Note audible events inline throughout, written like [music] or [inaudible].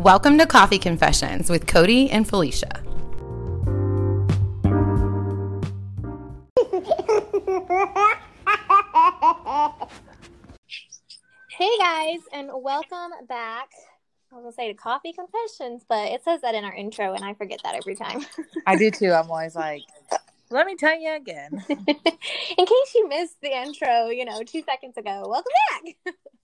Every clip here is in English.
Welcome to Coffee Confessions with Cody and Felicia. Hey guys, and welcome back. I was gonna say to Coffee Confessions, but it says that in our intro, and I forget that every time. I do too. I'm always like, let me tell you again. [laughs] in case you missed the intro, you know, two seconds ago, welcome back. [laughs]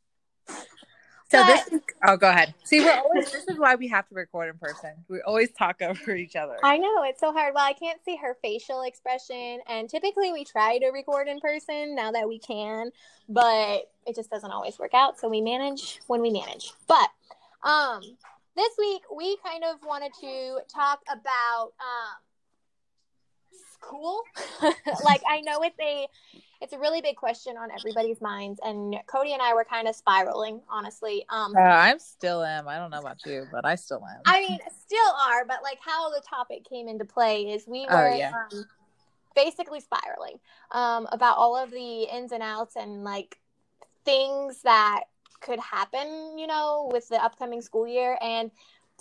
So But- this is, oh, go ahead. See, we're always, this is why we have to record in person. We always talk [laughs] over each other. I know it's so hard. Well, I can't see her facial expression, and typically we try to record in person now that we can, but it just doesn't always work out. So we manage when we manage. But um, this week we kind of wanted to talk about um, school. [laughs] like I know it's a it's a really big question on everybody's minds, and Cody and I were kind of spiraling, honestly. Um, Uh, I'm still am. I don't know about you, but I still am. I mean, still are, but like how the topic came into play is we Oh, were yeah. um, basically spiraling um, about all of the ins and outs and like things that could happen, you know, with the upcoming school year. And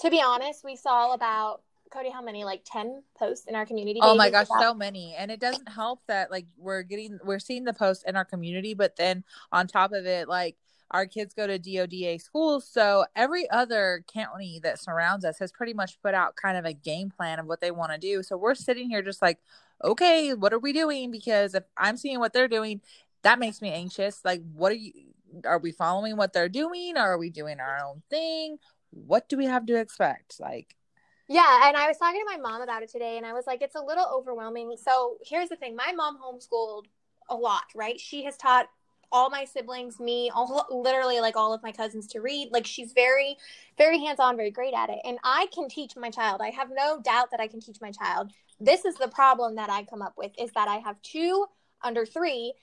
to be honest, we saw about Cody, how many? Like ten posts in our community. Oh my gosh, so many. And it doesn't help that like we're getting we're seeing the post in our community, but then on top of it, like our kids go to DoDEA schools. So every other county that surrounds us has pretty much put out kind of a game plan of what they want to do. So we're sitting here just like, okay, what are we doing? Because if I'm seeing what they're doing, that makes me anxious. Like, what are you are we following what they're doing? Or are we doing our own thing? What do we have to expect? Like Yeah, and I was talking to my mom about it today, and I was like, it's a little overwhelming. So here's the thing: my mom homeschooled a lot, right? She has taught all my siblings, me, all literally like all of my cousins to read. Like she's very, very hands-on, very great at it, and I can teach my child. I have no doubt that I can teach my child. This is the problem that I come up with: is that I have two under three.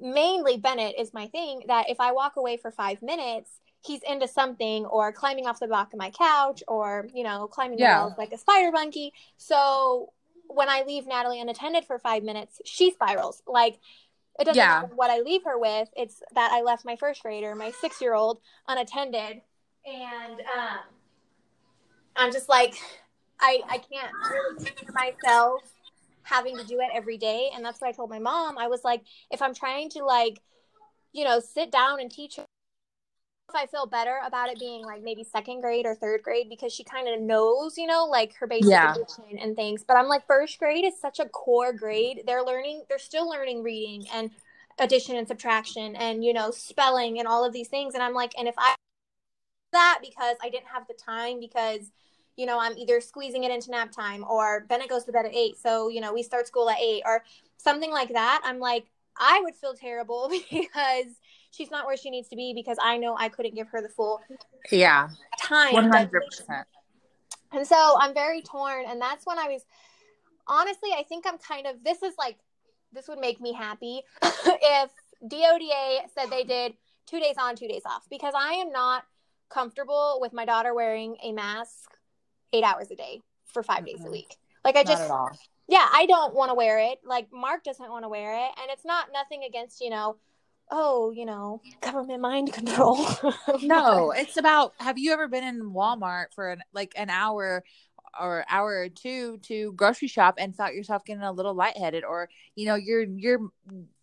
Mainly Bennett is my thing. That if I walk away for five minutes, he's into something or climbing off the back of my couch or you know climbing Yeah. the walls like a spider monkey. So when i leave natalie unattended for five minutes she spirals. Like it doesn't Yeah. matter what i leave her with. It's that i left my first grader my six year old unattended. And um, i'm just like i i can't really picture myself having to do it every day. And that's what i told my mom i was like if i'm trying to like you know sit down and teach her I feel better about it being like maybe second grade or third grade because she kind of knows, you know, like her basic Yeah. addition and things. But I'm like, first grade is such a core grade. They're learning, they're still learning reading and addition and subtraction and, you know, spelling and all of these things. And I'm like, and if I that because I didn't have the time because, you know, I'm either squeezing it into nap time or Bennett goes to bed at eight. So, you know, we start school at eight or something like that. I'm like, I would feel terrible [laughs] because she's not where she needs to be because I know I couldn't give her the full yeah, time. one hundred percent. And so I'm very torn. And that's when I was honestly, I think I'm kind of this is like this would make me happy [laughs] if DoDEA said they did two days on, two days off, because I am not comfortable with my daughter wearing a mask eight hours a day for 5 days a Mhm. week. Like I Not just yeah, I don't want to wear it. Like Mark doesn't want to wear it, and it's not nothing against you know, oh you know, government mind control. [laughs] No, it's about have you ever been in Walmart for an, like an hour or hour or two to grocery shop and felt yourself getting a little lightheaded or you know you're you're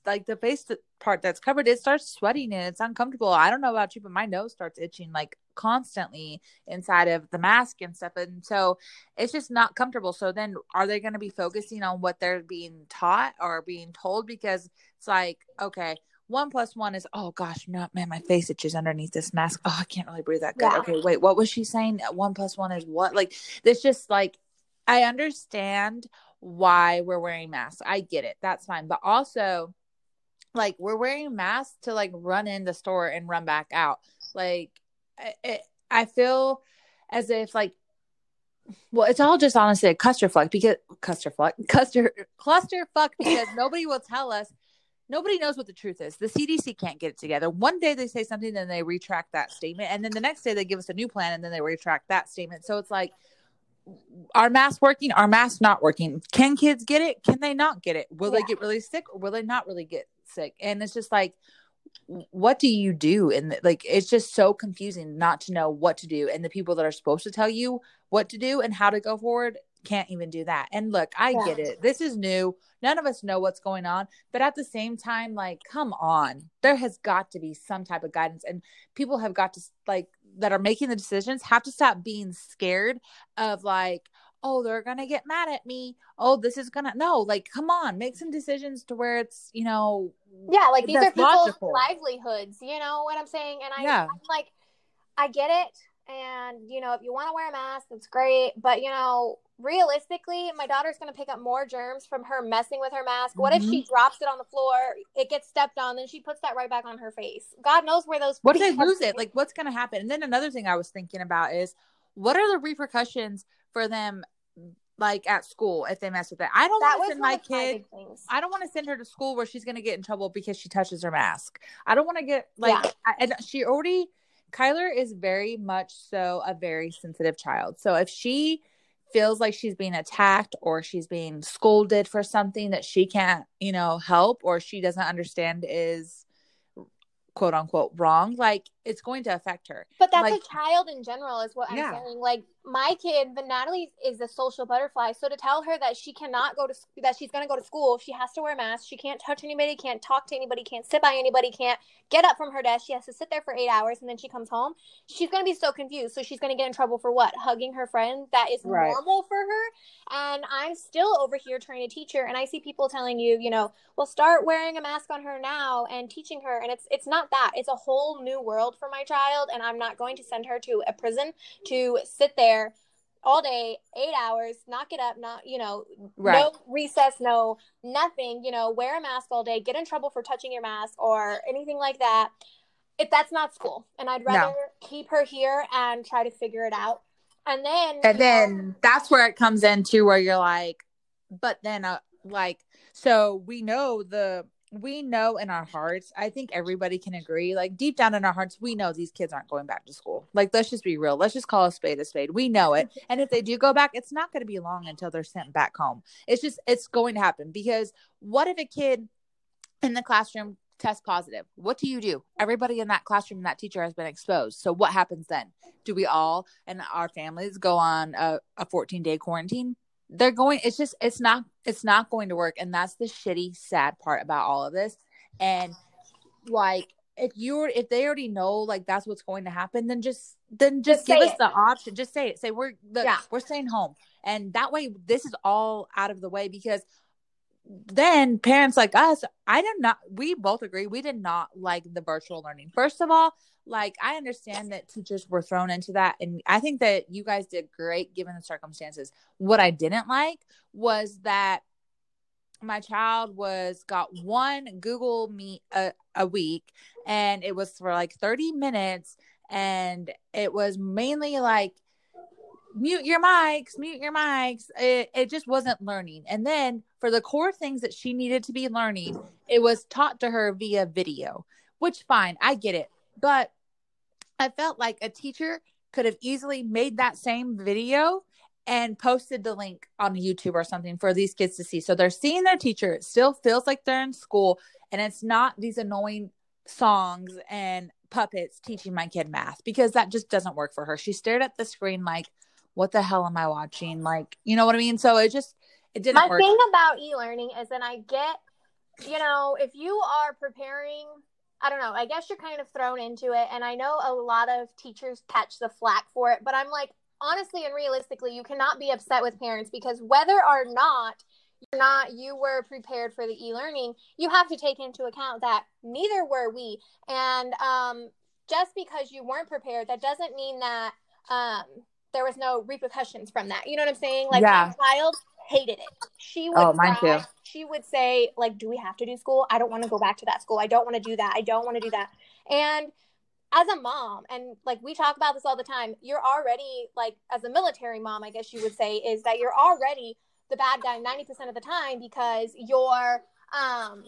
like the face part that's covered it starts sweating and it's uncomfortable. I don't know about you but my nose starts itching like constantly inside of the mask and stuff and so it's just not comfortable. So then are they going to be focusing on what they're being taught or being told because it's like okay one plus one is oh gosh no man my face itches underneath this mask. Oh i can't really breathe that good. Yeah. okay wait what was she saying? One plus one is what? Like it's just like i understand why we're wearing masks. I get it. That's fine. But also like we're wearing masks to like run in the store and run back out. Like I- it, i feel as if like well, it's all just honestly a clusterfuck because clusterfuck, cluster clusterfuck because [laughs] nobody will tell us nobody knows what the truth is. The CDC can't get it together. One day they say something, then they retract that statement, and then the next day they give us a new plan, and then they retract that statement. So it's like, are masks working? Are masks not working? Can kids get it? Can they not get it? Will they get really sick, or will they not really get sick? And it's just like, what do you do and like it's just so confusing not to know what to do and the people that are supposed to tell you what to do and how to go forward can't even do that and look i Yeah. get it this is new none of us know what's going on but at the same time like come on there has got to be some type of guidance and people have got to like that are making the decisions have to stop being scared of like oh they're gonna get mad at me oh this is gonna no like come on make some decisions to where it's you know Yeah, like these are people's logical. livelihoods. You know what I'm saying? And I, Yeah. I'm like, I get it. And you know, if you want to wear a mask, that's great. But you know, realistically, my daughter's going to pick up more germs from her messing with her mask. What if Mm-hmm. she drops it on the floor? It gets stepped on, then she puts that right back on her face. God knows where those. what if they lose it like what's gonna happen and then another thing i was thinking about is what are the repercussions for them like at school if they mess with it i don't want to send my of my kid. I don't want to send her to school where she's going to get in trouble because she touches her mask. I don't want to get like, Yeah. I, and she already, Kyler is very much so a very sensitive child. So if she feels like she's being attacked or she's being scolded for something that she can't, you know, help or she doesn't understand is quote unquote wrong, like it's going to affect her. But that's Like- a child in general, is what I'm Yeah. saying. Like my kid, the Natalie is a social butterfly. So to tell her that she cannot go to sc- that she's going to go to school, she has to wear a mask. She can't touch anybody, can't talk to anybody, can't sit by anybody, can't get up from her desk. She has to sit there for eight hours, and then she comes home. She's going to be so confused. So she's going to get in trouble for what? Hugging her friend that is Right. normal for her. And I'm still over here trying to teach her, and I see people telling you, you know, well, start wearing a mask on her now and teaching her. And it's it's not that. It's a whole new world for my child, and I'm not going to send her to a prison to sit there all day, eight hours, not get up, not you know, Right. no recess, no nothing. You know, wear a mask all day, get in trouble for touching your mask or anything like that. If that's not school, and I'd No. rather keep her here and try to figure it out. And then, and you know, then that's where it comes into where you're like but then uh, like so we know the we know in our hearts i think everybody can agree like deep down in our hearts we know these kids aren't going back to school. Like let's just be real. Let's just call a spade a spade. We know it. [laughs] And if they do go back it's not going to be long until they're sent back home. It's just it's going to happen because what if a kid in the classroom tests positive? What do you do? Everybody in that classroom that teacher has been exposed. So what happens then? Do we all and our families go on a, a 14 day quarantine they're going it's just it's not it's not going to work. And that's the shitty sad part about all of this. And like if you're if they already know like that's what's going to happen then just then just, Just give us it. the option. Just say it. Say we're the, Yeah. we're staying home. And that way this is all out of the way because then parents like us i did not we both agree we did not like the virtual learning. First of all like i understand that teachers were thrown into that and i think that you guys did great given the circumstances. What i didn't like was that my child was got one google meet a, a week and it was for like 30 minutes and it was mainly like mute your mics, mute your mics. It, it just wasn't learning. And then for the core things that she needed to be learning, it was taught to her via video, which fine, I get it. But I felt like a teacher could have easily made that same video and posted the link on YouTube or something for these kids to see. So they're seeing their teacher. It still feels like they're in school and it's not these annoying songs and puppets teaching my kid math because that just doesn't work for her. She stared at the screen like, what the hell am I watching? Like, you know what I mean? So it just, it didn't my work. thing about e-learning is that I get, you know, if you are preparing, I don't know, I guess you're kind of thrown into it. And I know a lot of teachers catch the flack for it, but I'm like, honestly and realistically, you cannot be upset with parents because whether or not you're not you were prepared for the e-learning, you have to take into account that neither were we. And um, just because you weren't prepared, that doesn't mean that um, there was no repercussions from that. You know what I'm saying? Like Yeah. my child hated it. She would Oh, mine cry. too. She would say, like, do we have to do school? I don't want to go back to that school. I don't want to do that. I don't want to do that. And as a mom, and like we talk about this all the time, you're already like as a military mom, I guess you would say, is that you're already the bad guy 90% of the time because your um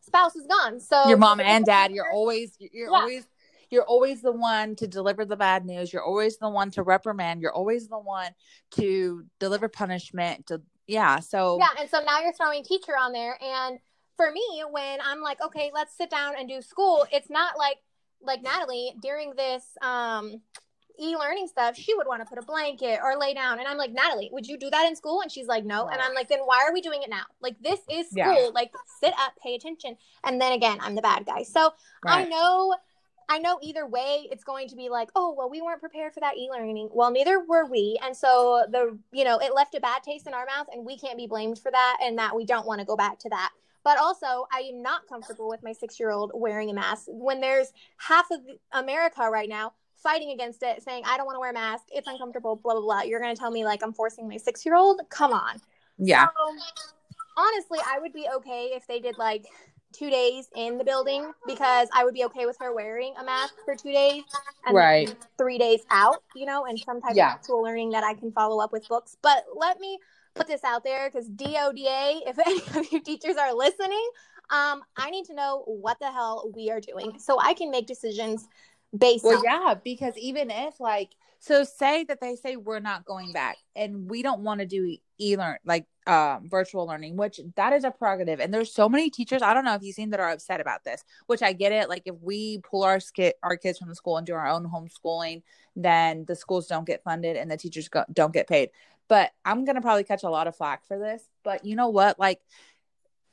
spouse is gone. So your mom and dad you're always you're Yeah. always you're always the one to deliver the bad news you're always the one to reprimand you're always the one to deliver punishment to yeah so Yeah, and so now you're throwing teacher on there, and for me, when I'm like, okay, let's sit down and do school, it's not like like Natalie during this um e-learning stuff, she would want to put a blanket or lay down. And I'm like, Natalie, would you do that in school? And she's like, no. And I'm like, then why are we doing it now? Like this is school. Yeah. Like sit up, pay attention. And then again, I'm the bad guy. So I know I know either way it's going to be like, oh, well, we weren't prepared for that e-learning. Well, neither were we. And so the, you know, it left a bad taste in our mouth and we can't be blamed for that and that we don't want to go back to that. But also, I am not comfortable with my six year old wearing a mask when there's half of America right now fighting against it, saying, I don't want to wear a mask. It's uncomfortable, blah, blah, blah. You're going to tell me like I'm forcing my six year old? Come on. Yeah. So, honestly, I would be okay if they did like two days in the building because I would be okay with her wearing a mask for two days and Right. three days out, you know, and some type Yeah. of actual learning that I can follow up with books. But let me put this out there because DoDEA, [laughs] if any of you teachers are listening, um, I need to know what the hell we are doing so I can make decisions based Well, on yeah, because even if like so say that they say we're not going back and we don't want to do e-learn like um virtual learning, which that is a prerogative. And there's so many teachers, I don't know if you've seen that are upset about this, which I get it. Like if we pull our skit our kids from the school and do our own homeschooling, then the schools don't get funded and the teachers go- don't get paid. But I'm gonna probably catch a lot of flack for this. But you know what? Like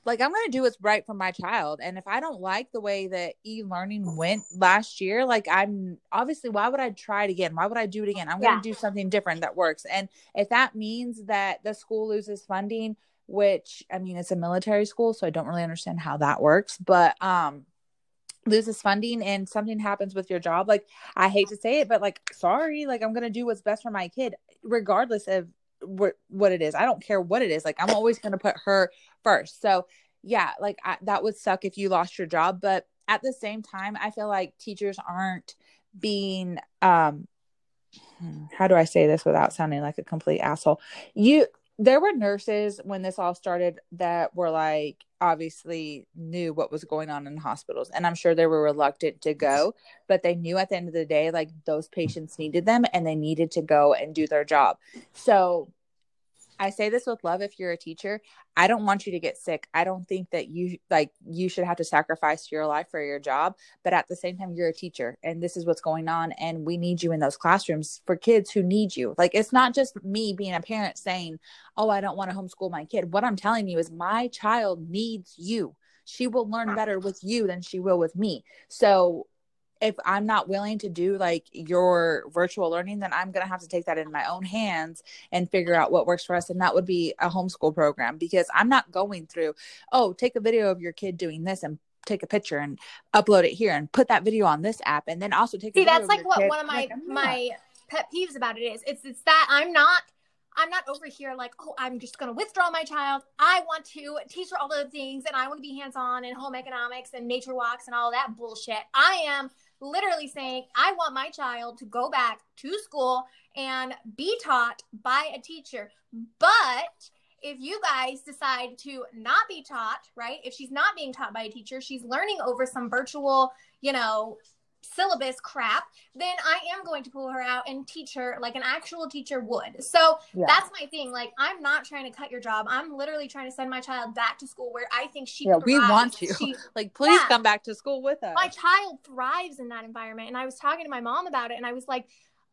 like I'm going to do what's right for my child. And if I don't like the way that e-learning went last year, like I'm obviously why would I try it again? Why would I do it again? I'm going Yeah. to do something different that works. And if that means that the school loses funding, which I mean it's a military school, so I don't really understand how that works, but um loses funding and something happens with your job, like I hate to say it, but like sorry, like I'm going to do what's best for my kid regardless of what what it is. I don't care what it is. Like I'm always going to put her first. So yeah, like I, that would suck if you lost your job, but at the same time, I feel like teachers aren't being um hmm, how do I say this without sounding like a complete asshole? You there were nurses when this all started that were like obviously knew what was going on in hospitals and i'm sure they were reluctant to go but they knew at the end of the day like those patients needed them and they needed to go and do their job. So I say this with love if you're a teacher. I don't want you to get sick. I don't think that you like you should have to sacrifice your life for your job, but at the same time you're a teacher and this is what's going on and we need you in those classrooms for kids who need you. Like it's not just me being a parent saying, "Oh, I don't want to homeschool my kid." What I'm telling you is my child needs you. She will learn better with you than she will with me. So if I'm not willing to do like your virtual learning, then I'm going to have to take that in my own hands and figure out what works for us. And that would be a homeschool program because I'm not going through, oh, take a video of your kid doing this and take a picture and upload it here and put that video on this app and then also take a See, that's like what kid. one of my Like, my pet peeves about it is. It's it's that I'm not I'm not over here like, oh, I'm just gonna withdraw my child. I want to teach her all the things and I want to be hands on in home economics and nature walks and all that bullshit. I am literally saying I want my child to go back to school and be taught by a teacher. But if you guys decide to not be taught, right? If she's not being taught by a teacher, she's learning over some virtual, you know, syllabus crap, then I am going to pull her out and teach her like an actual teacher would. So Yeah. that's my thing. Like, I'm not trying to cut your job. I'm literally trying to send my child back to school where I think she Yeah, we want you. She, [laughs] Like, please Yeah. come back to school with us. my child thrives in that environment. And I was talking to my mom about it, and I was like,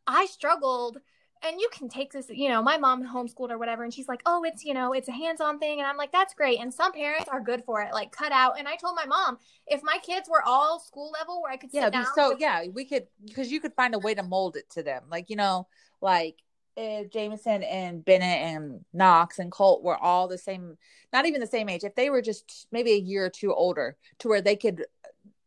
I struggled. And you can take this, you know, my mom homeschooled or whatever, and she's like, oh, it's, you know, it's a hands on thing. And I'm like, that's great. And some parents are good for it, like cut out. And I told my mom, if my kids were all school level where I could sit yeah, down. so yeah, we could because you could find a way to mold it to them. Like you know, like if Jameson and Bennett and Knox and Colt were all the same, not even the same age. If they were just maybe a year or two older, to where they could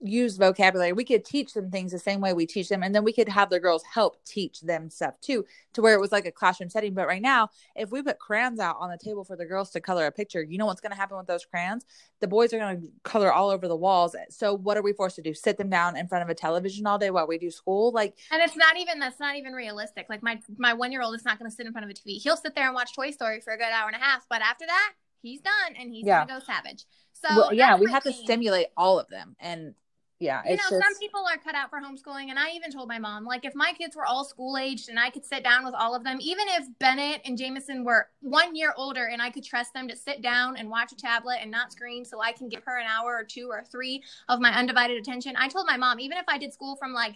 use vocabulary, we could teach them things the same way we teach them, and then we could have the girls help teach them stuff too, to where it was like a classroom setting. But right now, if we put crayons out on the table for the girls to color a picture, you know what's going to happen with those crayons? the boys are going to color all over the walls. So what are we forced to do? Sit them down in front of a television all day while we do school? Like, And it's not even that's not even realistic. Like my my one year old is not going to sit in front of a TV. He'll sit there and watch Toy Story for a good hour and a half, but after that, he's done and he's Yeah. going to go savage. So well, yeah, we have to stimulate all of them. And yeah, you know, it's some people are cut out for homeschooling, and I even told my mom, like, if my kids were all school aged and I could sit down with all of them, even if Bennett and Jameson were one year older and I could trust them to sit down and watch a tablet and not scream so I can give her an hour or two or three of my undivided attention. I told my mom, even if I did school from like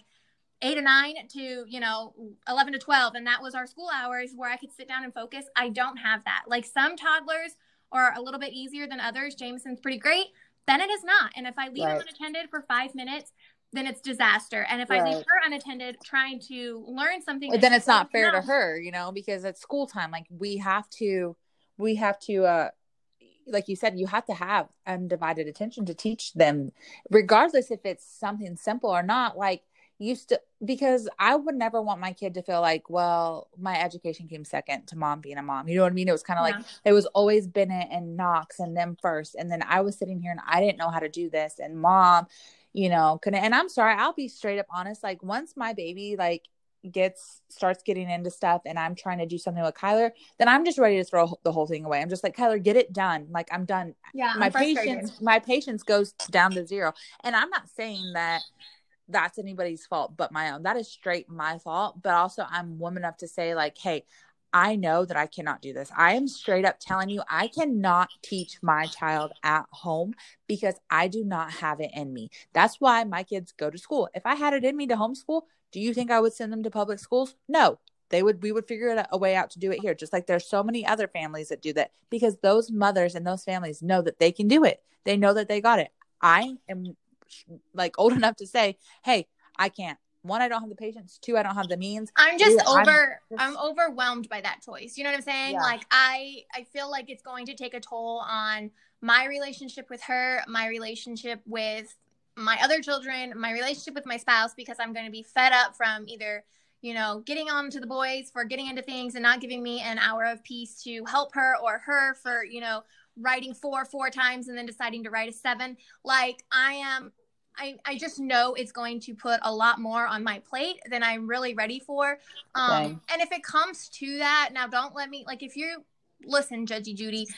eight to nine to, you know, 11 to 12, and that was our school hours where I could sit down and focus, I don't have that. Like, some toddlers are a little bit easier than others. Jameson's pretty great. Bennett it is not. And if I leave Right. him unattended for five minutes, then it's disaster. And if I leave her unattended trying to learn something, then it's not fair to her, you know, because it's school time. Like we have to, we have to, uh, like you said, you have to have undivided attention to teach them, regardless if it's something simple or not. Like you to because I would never want my kid to feel like, well, my education came second to mom being a mom. You know what I mean? It was kind of like it was always Bennett and Knox and them first, and then I was sitting here and I didn't know how to do this, and mom, you know, couldn't. And I'm sorry, I'll be straight up honest. Like once my baby like gets starts getting into stuff and I'm trying to do something with Kyler, then I'm just ready to throw the whole thing away. I'm just like, Kyler, get it done. Like I'm done. Yeah, I'm my patience, my patience goes down to zero. And I'm not saying that that's anybody's fault but my own. That is straight my fault. But also I'm woman enough to say, like, hey, I know that I cannot do this. I am straight up telling you, I cannot teach my child at home because I do not have it in me. That's why my kids go to school. If I had it in me to homeschool, do you think I would send them to public schools? No. They would we would figure it a way out to do it here. Just like there's so many other families that do that because those mothers and those families know that they can do it. They know that they got it. I am like old [laughs] enough to say, "Hey, I can't." One, I don't have the patience. Two, I don't have the means. I'm just Yeah, I'm over just- I'm, overwhelmed by that choice. You know what I'm saying? Yeah. Like I I feel like it's going to take a toll on my relationship with her, my relationship with my other children, my relationship with my spouse because I'm going to be fed up from either, you know, getting on to the boys for getting into things and not giving me an hour of peace to help her or her for, you know, writing four four times and then deciding to write a seven. Like I am I, I just know it's going to put a lot more on my plate than I'm really ready for. Um, Same. and if it comes to that, now don't let me like if you listen, Judgy Judy,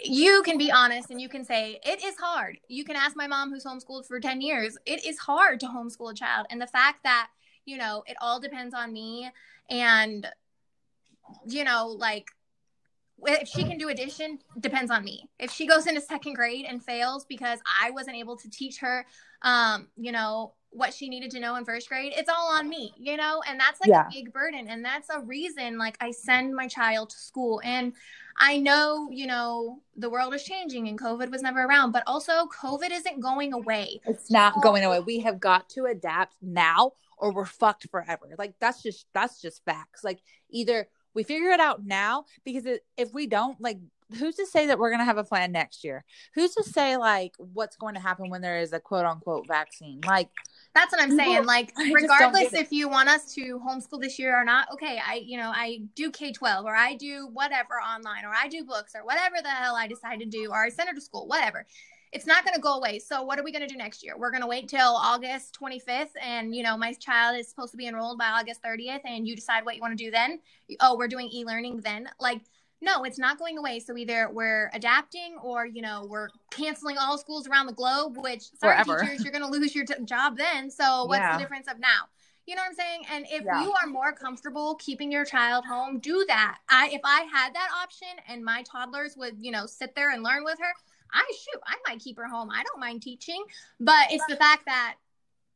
you can be honest and you can say it is hard. You can ask my mom who's homeschooled for 10 years. It is hard to homeschool a child. And the fact that, you know, it all depends on me and you know, like if she can do addition depends on me if she goes into second grade and fails because i wasn't able to teach her um you know what she needed to know in first grade it's all on me you know and that's like Yeah. a big burden and that's a reason like i send my child to school and i know you know the world is changing and covid was never around but also covid isn't going away It's not going away. We have got to adapt now or we're fucked forever. Like that's just that's just facts. Like either we figure it out now because it, if we don't, like who's to say that we're going to have a plan next year? Who's to say like what's going to happen when there is a quote unquote vaccine? Like That's what I'm saying. Like, [laughs] I regardless if you want us to homeschool this year or not, okay, I, you know, I do K 12 or I do whatever online or I do books or whatever the hell I decide to do or I send her to school, whatever. It's not going to go away. So, what are we going to do next year? We're going to wait till August 25th and, you know, my child is supposed to be enrolled by August 30th and you decide what you want to do then. Oh, we're doing e learning then. Like, no, it's not going away. So either we're adapting or, you know, we're canceling all schools around the globe, which sorry, Forever. teachers, you're going to lose your t- job then. So what's Yeah. the difference of now? You know what I'm saying? And if Yeah. you are more comfortable keeping your child home, do that. I if I had that option and my toddlers would, you know, sit there and learn with her, I shoot, I might keep her home. I don't mind teaching, but it's the fact that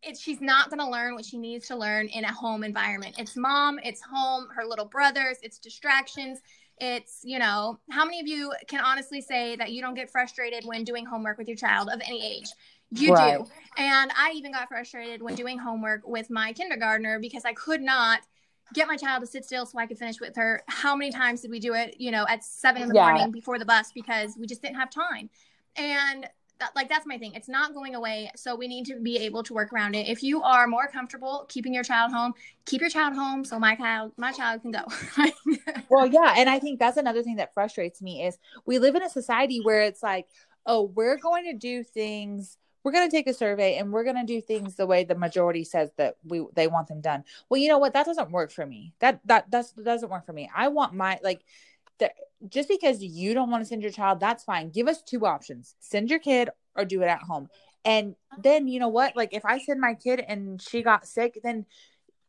it's she's not going to learn what she needs to learn in a home environment. It's mom, it's home, her little brothers, it's distractions. It's, you know, how many of you can honestly say that you don't get frustrated when doing homework with your child of any age? You Right. do. And I even got frustrated when doing homework with my kindergartner because I could not get my child to sit still so I could finish with her. How many times did we do it, you know, at seven in the Yeah. morning before the bus because we just didn't have time? And that, like that's my thing. It's not going away, so we need to be able to work around it. If you are more comfortable keeping your child home, keep your child home so my child my child can go. [laughs] well yeah and i think that's another thing that frustrates me is we live in a society where it's like oh we're going to do things we're going to take a survey and we're going to do things the way the majority says that we they want them done. Well you know what? That doesn't work for me. That that that's, that doesn't work for me. I want my like the, just because you don't want to send your child that's fine. Give us two options. Send your kid or do it at home. And then you know what? Like if I send my kid and she got sick, then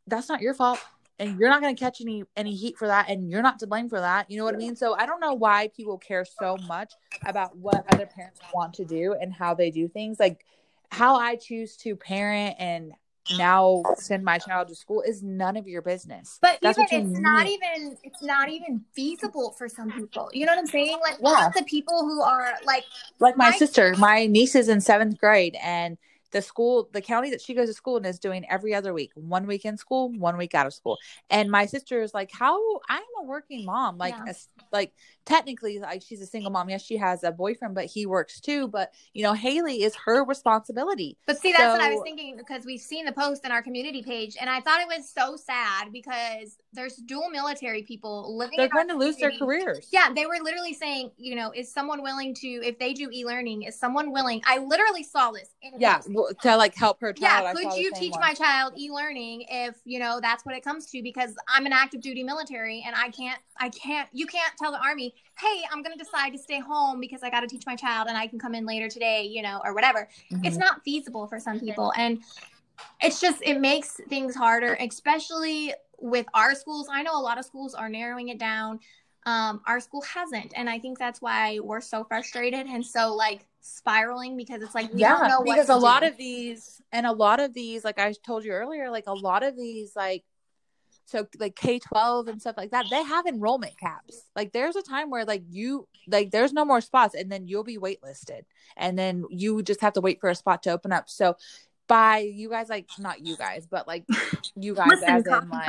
that's not your fault. And you're not going to catch any any heat for that, and you're not to blame for that. You know what I mean? So I don't know why people care so much about what other parents want to do and how they do things. Like how I choose to parent and now send my child to school is none of your business. But That's even it's not even it's not even feasible for some people. You know what I'm saying? Like Yeah. the people who are like like my My- sister my niece is in seventh grade and the school the county that she goes to school in is doing every other week one week in school one week out of school. And my sister is like how i'm a working mom. Like Yeah. as- like technically like she's a single mom. Yes she has a boyfriend but he works too. But you know haley is her responsibility. But see, that's what I was thinking because we've seen the post in our community page, and I thought it was so sad because there's dual military people living. they're going to lose their careers Yeah, they were literally saying, you know, is someone willing to, if they do e-learning, is someone willing? I literally saw this. In yeah well, to like help her child Yeah, I could saw you teach one. my child e-learning if you know that's what it comes to? Because I'm an active duty military, and I can't, I can't, you can't tell the army, hey, I'm going to decide to stay home because I got to teach my child, and I can come in later today, you know, or whatever it's Mhm. not feasible for some people and it's just it makes things harder especially with our schools. I know a lot of schools are narrowing it down. Um, our school hasn't and i think that's why we're so frustrated and so like spiraling because it's like we don't know what because a lot of these and a lot of these like i told you earlier like a lot of these like so like k-12 and stuff like that they have enrollment caps. Like there's a time where like you like there's no more spots and then you'll be waitlisted and then you just have to wait for a spot to open up. So by you guys like not you guys but like you [laughs] guys Listen, as in like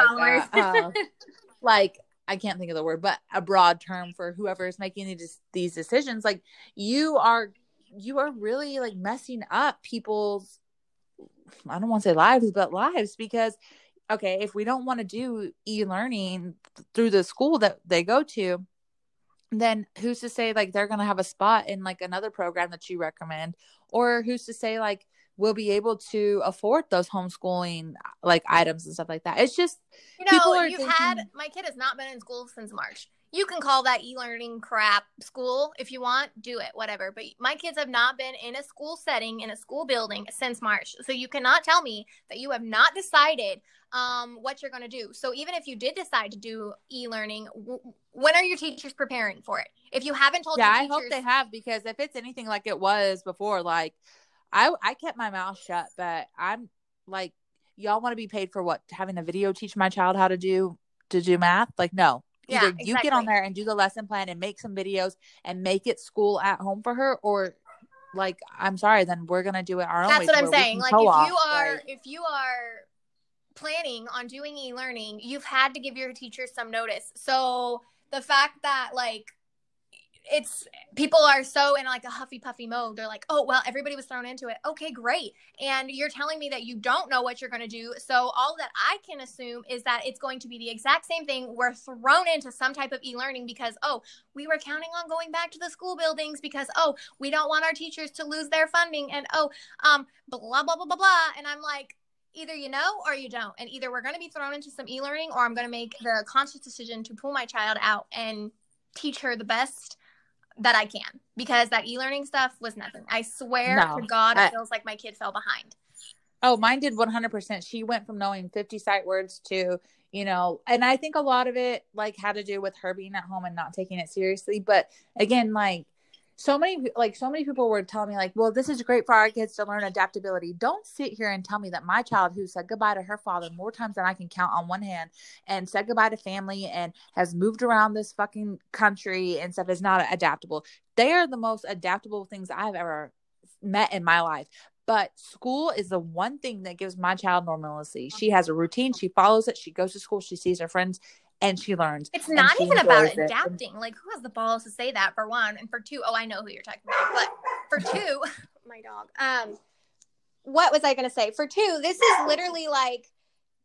uh, uh, [laughs] like I can't think of the word, but a broad term for whoever is making these these decisions. Like you are, you are really like messing up people's. I don't want to say lives, but lives because okay, if we don't want to do e learning through the school that they go to, then who's to say like they're gonna have a spot in like another program that you recommend, or who's to say like we'll be able to afford those homeschooling like items and stuff like that. It's just you know you've thinking- had my kid has not been in school since march. You can call that e-learning crap school if you want do it whatever. But my kids have not been in a school setting in a school building since march. So you cannot tell me that you have not decided um, what you're going to do. So even if you did decide to do e-learning w- when are your teachers preparing for it? If you haven't told yeah, I teachers hope they have because if it's anything like it was before, like I I kept my mouth shut, but I'm like, y'all want to be paid for what? Having a video teach my child how to do to do math? Like, no. Yeah, Either you get on there and do the lesson plan and make some videos and make it school at home for her, or like, I'm sorry, then we're gonna do it our own. that's what i'm saying like if you are like- if you are planning on doing e-learning you've had to give your teachers some notice so the fact that like it's people are so in like a huffy puffy mode. They're like oh well everybody was thrown into it. Okay great. And you're telling me that you don't know what you're going to do. So all that i can assume is that it's going to be the exact same thing. We're thrown into some type of e-learning because oh we were counting on going back to the school buildings because oh we don't want our teachers to lose their funding and oh um blah blah blah blah blah. And i'm like either you know or you don't. And either we're going to be thrown into some e-learning or i'm going to make the conscious decision to pull my child out and teach her the best that i can because that e-learning stuff was nothing i swear No, to god it feels like my kid fell behind Oh, mine did 100%. She went from knowing 50 sight words to, you know, and I think a lot of it like had to do with her being at home and not taking it seriously. But again, like so many, like so many people were telling me like, well, this is great for our kids to learn adaptability. Don't sit here and tell me that my child who said goodbye to her father more times than I can count on one hand and said goodbye to family and has moved around this fucking country and stuff is not adaptable. They are the most adaptable things I've ever met in my life. But school is the one thing that gives my child normalcy. She has a routine, she follows it, she goes to school, she sees her friends, and she learned. it's not even about it. adapting. Like who has the balls to say that for one? And for two oh i know who you're talking about. But for two [laughs] my dog. Um what was i going to say? For two this is literally like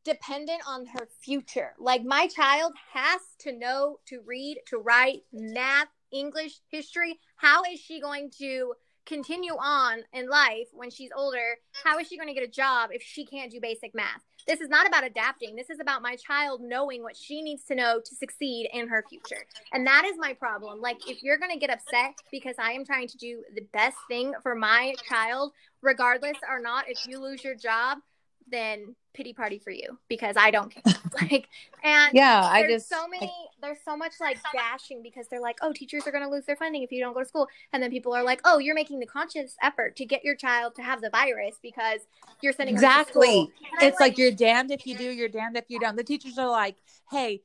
dependent on her future. Like my child has to know to read to write math english history. How is she going to continue on in life when she's older, how is she going to get a job if she can't do basic math? This is not about adapting. This is about my child knowing what she needs to know to succeed in her future. And that is my problem. Like, if you're going to get upset because I am trying to do the best thing for my child, regardless or not, if you lose your job, then pity party for you because I don't care. [laughs] like, and Yeah, I just so many there's so much like bashing because they're like oh teachers are going to lose their funding if you don't go to school and then people are like oh you're making the conscious effort to get your child to have the virus because you're sending exactly. school. And I'm It's like you're damned if you do, you're damned if you don't. The teachers are like, "Hey,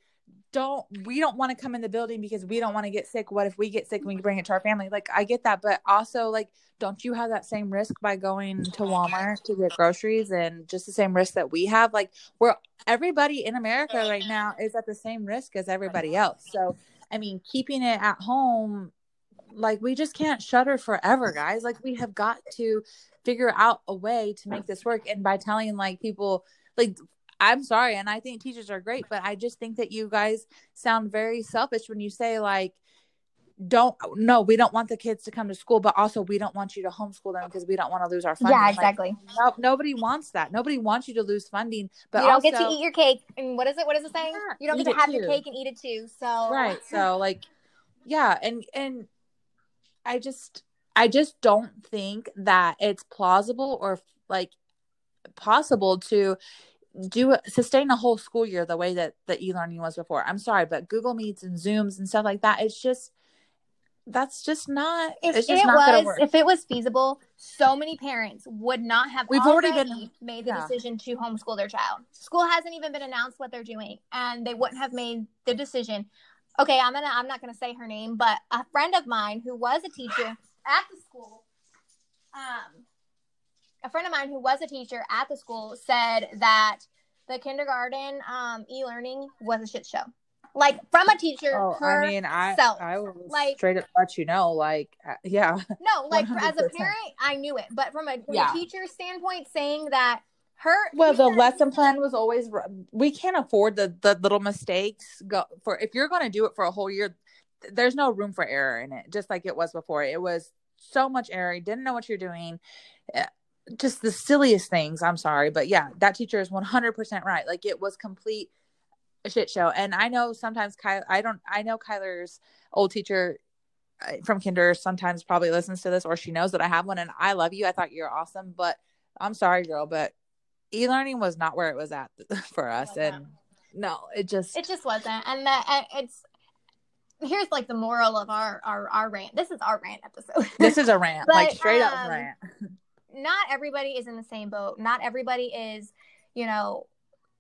don't we don't want to come in the building because we don't want to get sick. What if we get sick and we bring it to our family?" Like I get that, but also like don't you have that same risk by going to Walmart to get groceries and just the same risk that we have? Like we're everybody in America right now is at the same risk as everybody else. So, I mean, keeping it at home like we just can't shutter forever, guys. Like we have got to figure out a way to make this work and by telling like people like I'm sorry and I think teachers are great, but I just think that you guys sound very selfish when you say like don't no, we don't want the kids to come to school, but also we don't want you to homeschool them because we don't want to lose our funding. yeah Like, exactly no, nobody wants that. Nobody wants you to lose funding, but you don't also, get to eat your cake and what is it what is it saying Yeah, you don't get to have your cake and eat it too so right so like yeah and and i just i just don't think that it's plausible or like possible to do sustain a whole school year the way that the e-learning was before. I'm sorry but google meets and zooms and stuff like that it's just that's just not if it's it just not was work. if it was feasible so many parents would not have We've already, already been- made the yeah. decision to homeschool their child. School hasn't even been announced what they're doing and they wouldn't have made the decision. Okay i'm gonna i'm not gonna say her name but a friend of mine who was a teacher at the school um a friend of mine who was a teacher at the school said that the kindergarten um, e-learning was a shit show. Like from a teacher oh i mean i herself. i will Like- straight up let you know like uh, yeah. No, like for- as a [laughs] parent, I knew it, but from a, from Yeah. a teacher standpoint, saying that her Well, the lesson plan was always we can't afford the the little mistakes go for if you're going to do it for a whole year there's no room for error in it just like it was before. It was so much error you didn't know what you're doing. Eh, just the silliest things i'm sorry but yeah that teacher is 100% right like it was complete shit show and i know sometimes Kyle, i don't i know kyler's old teacher uh, from kinder sometimes probably listens to this or she knows that i have one and i love you i thought you're awesome but i'm sorry girl but e-learning was not where it was at [laughs] for us and no it just it just wasn't, and that it's here's like the moral of our our our rant. This is our rant episode. this is a rant [laughs] But, like straight up um, rant [laughs] not everybody is in the same boat. Not everybody is, you know,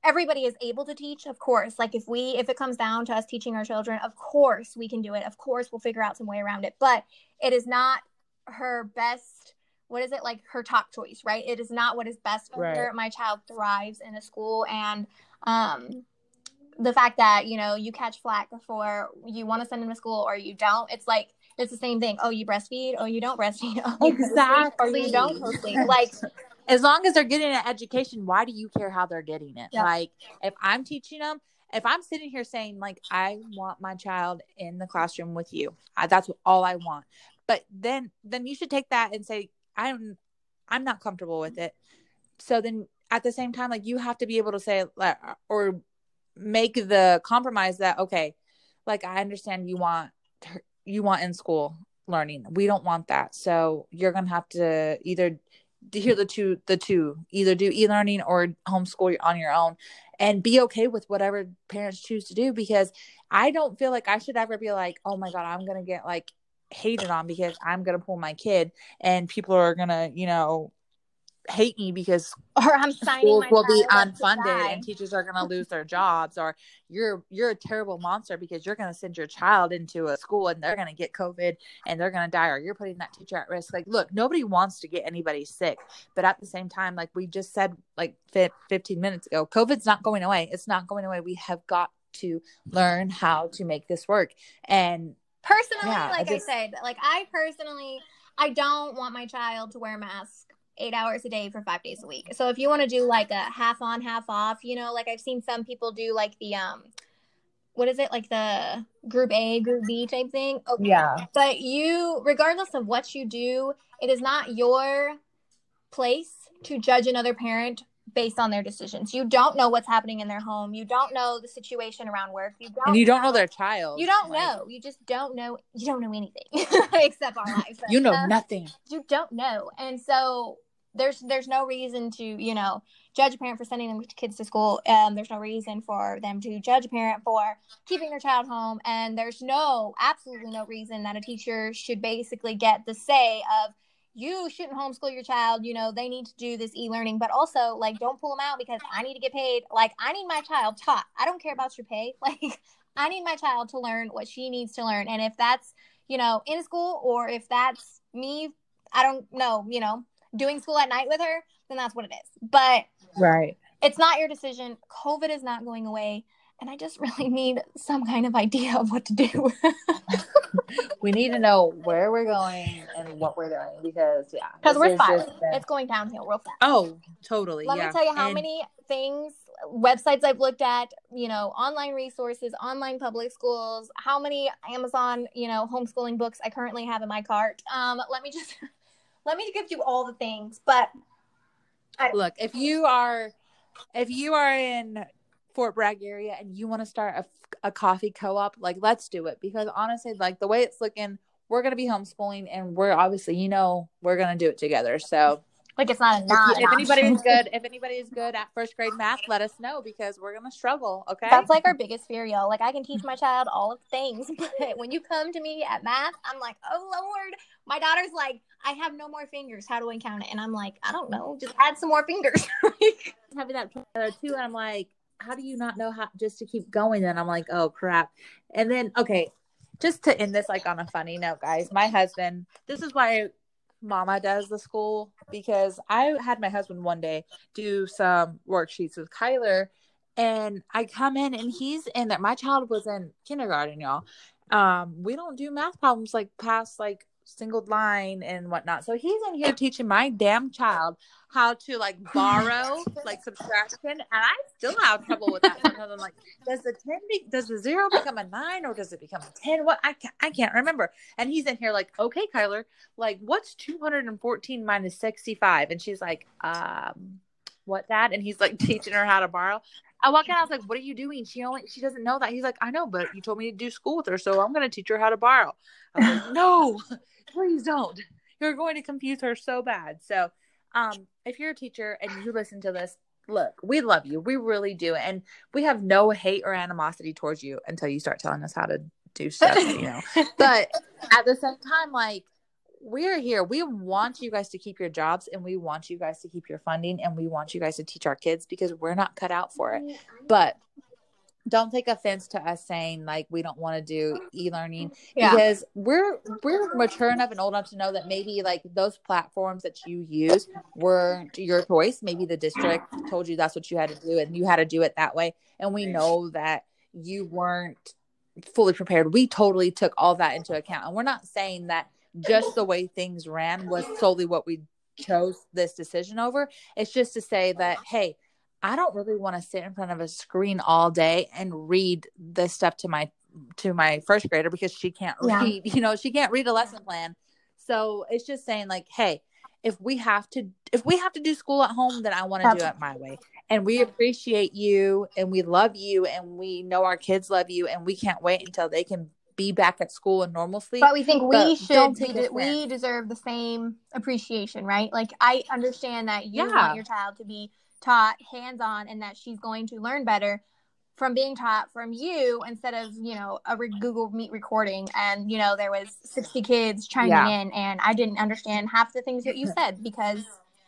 everybody is able to teach, of course. Like if we if it comes down to us teaching our children, of course we can do it. Of course we'll figure out some way around it. But it is not her best what is it like her top choice, right? It is not what is best for Right. her. My child thrives in a school and um the fact that, you know, you catch flack before you want to send him to school or you don't, it's like it's the same thing. Oh, you breastfeed. Oh, you don't breastfeed. [laughs] Oh, you Or you don't Exactly. co-sleep. [laughs] Like as long as they're getting an education why do you care how they're getting it Yeah. like if i'm teaching them if i'm sitting here saying like i want my child in the classroom with you I, that's all i want but then then you should take that and say i'm i'm not comfortable with it so then at the same time like you have to be able to say like, or make the compromise that okay like i understand you want you want in school learning. We don't want that. So you're gonna have to either hear the two the two either do e-learning or homeschool on your own and be okay with whatever parents choose to do because i don't feel like i should ever be like oh my god i'm gonna get like hated on because i'm gonna pull my kid and people are gonna you know hate me because [laughs] or I'm schools will be child up to unfunded and teachers are going to lose their [laughs] jobs or you're you're a terrible monster because you're going to send your child into a school and they're going to get covid and they're going to die or you're putting that teacher at risk. Like look nobody wants to get anybody sick but at the same time like we just said like 15 minutes ago covid's not going away. It's not going away. We have got to learn how to make this work. And personally, Yeah, like I, just- said, like I personally, I don't want my child to wear a mask eight hours a day for five days a week. So if you want to do like a half on, half off, you know, like I've seen some people do like the um what is it like the group A, group B type thing. Okay. Yeah. But you, regardless of what you do, it is not your place to judge another parent based on their decisions. You don't know what's happening in their home. You don't know the situation around work. You don't And you don't know their child. You don't Like, know. You just don't know. You don't know anything [laughs] except our lives. You know Uh, nothing. you don't know and so there's there's no reason to you know judge a parent for sending their kids to school um there's no reason for them to judge a parent for keeping their child home and there's no absolutely no reason that a teacher should basically get the say of you shouldn't homeschool your child you know they need to do this e-learning but also like don't pull them out because i need to get paid like i need my child taught. I don't care about your pay. [laughs] Like i need my child to learn what she needs to learn and if that's you know in school or if that's me I don't know, you know, doing school at night with her, then that's what it is. But Right. it's not your decision. COVID is not going away. And I just [laughs] really need some kind of idea of what to do. [laughs] We need to know where we're going and what we're doing because yeah. Because we're has spiraling. been- It's going downhill real fast. Oh, totally. Let yeah. me tell you how And- many things, websites I've looked at, you know, online resources, online public schools, how many Amazon, you know, homeschooling books I currently have in my cart. Um, let me just [laughs] let me give you all the things. But look if you are if you are in fort bragg area and you want to start a, a coffee co-op like let's do it because honestly like the way it's looking we're going to be homeschooling and we're obviously you know we're going to do it together so like it's not a if, if anybody is good if anybody is good at first grade math let us know because we're going to struggle okay That's like our biggest fear, y'all. Like I can teach my child all of the things, [laughs] but when you come to me at math, I'm like, oh lord. My daughter's like, I have no more fingers. How do I count it? And I'm like, I don't know. Just add some more fingers. [laughs] having that too and i'm like how do you not know how just to keep going and i'm like oh crap and then okay just to end this like on a funny note guys my husband this is why mama does the school because i had my husband one day do some worksheets with kyler and i come in and he's in that my child was in kindergarten y'all. Um we don't do math problems like past like single line and whatnot. So he's in here teaching my damn child how to like borrow [laughs] like subtraction and i still have trouble with that sometimes. I'm like does the 10 be, does the zero become a nine or does it become a 10 what i can't, I can't remember. And he's in here like okay kyler like what's 214 minus 65 and she's like um what that? And he's like [laughs] teaching her how to borrow. I walk in i was like what are you doing? She only she doesn't know that. He's like i know but you told me to do school with her so i'm going to teach her how to borrow. I was like [laughs] no [laughs] please don't. You're going to confuse her so bad. So um if you're a teacher and you listen to this look we love you. We really do. And we have no hate or animosity towards you until you start telling us how to do stuff you know. But at the same time like we're here. We want you guys to keep your jobs and we want you guys to keep your funding and we want you guys to teach our kids because we're not cut out for it. But don't take offense to us saying like we don't want to do e-learning Yeah. because we're we're mature enough and old enough to know that maybe like those platforms that you use weren't your choice. Maybe the district told you that's what you had to do and you had to do it that way. And we know that you weren't fully prepared. We totally took all that into account. And we're not saying that just the way things ran was solely what we chose this decision over it's just to say that hey I don't really want to sit in front of a screen all day and read this stuff to my to my first grader because she can't Yeah. read. [laughs] You know, she can't read a lesson plan. So it's just saying like, hey, if we have to if we have to do school at home, then I want to do it my way. And we appreciate you and we love you and we know our kids love you and we can't wait until they can be back at school and normal sleep. But we think we should, we, de- we deserve the same appreciation, right? Like, I understand that you Yeah. want your child to be taught hands on and that she's going to learn better from being taught from you instead of, you know, a re- Google Meet recording and, you know, there was 60 kids chiming Yeah. in and I didn't understand half the things that you said because,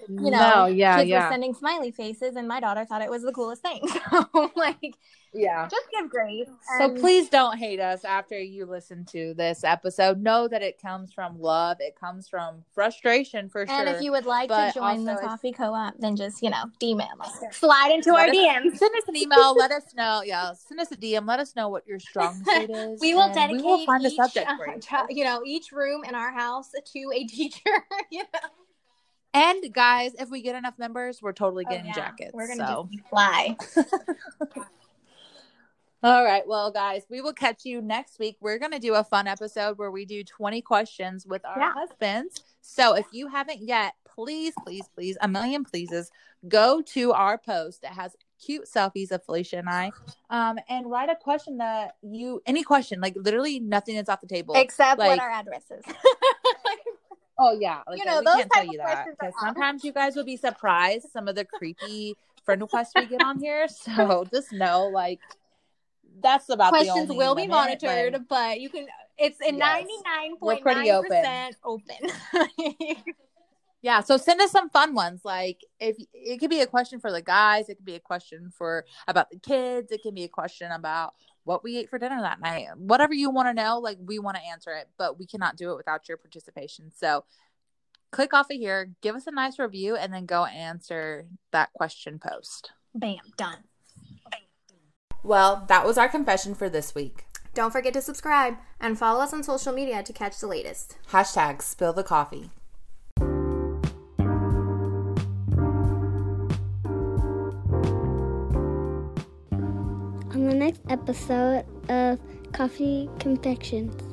you know, no, yeah, kids yeah. were sending smiley faces and my daughter thought it was the coolest thing. [laughs] So, like, yeah. just give grace. So and- please don't hate us after you listen to this episode. Know that it comes from love. It comes from frustration for And sure. And if you would like to join the coffee co-op, then just you know DM us, slide into Let our us- DMs. [laughs] send us an email. let us know. Yeah, send us a DM. Let us know what your strong [laughs] suit is. We will dedicate We will find each, a subject uh, for you. [laughs] you know, each room in our house to a teacher. you know? And guys, if we get enough members, we're totally Oh, getting yeah. jackets. We're gonna so fly. All right. Well, guys, we will catch you next week. We're going to do a fun episode where we do 20 questions with our Yeah. husbands. So if you haven't yet, please, please, please, a million pleases, go to our post that has cute selfies of Felicia and I um, and write a question that you, any question, like literally nothing is off the table. Except like- what our address is. [laughs] Oh yeah, like You know, we those can't tell type of you that questions because sometimes you guys will be surprised some of the creepy friend requests we get on here. [laughs] So just know, like, that's about the Questions only will be monitored, but you can. It's a Yes. ninety nine We're pretty open. percent open. [laughs] yeah, so send us some fun ones. Like, if it could be a question for the guys, it could be a question for about the kids, it can be a question about what we ate for dinner that night. Whatever you want to know, like we want to answer it, but we cannot do it without your participation. So click off of here, give us a nice review, and then go answer that question post. Bam, done. Well, that was our confession for this week. Don't forget to subscribe and follow us on social media to catch the latest. Hashtag spill the coffee. on the next episode of Coffee Confessions.